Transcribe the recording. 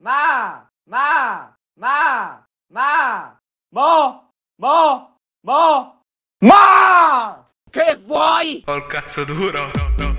ma, ma, ma, ma, mo, mo, mo, ma! Che vuoi? Ho il cazzo duro.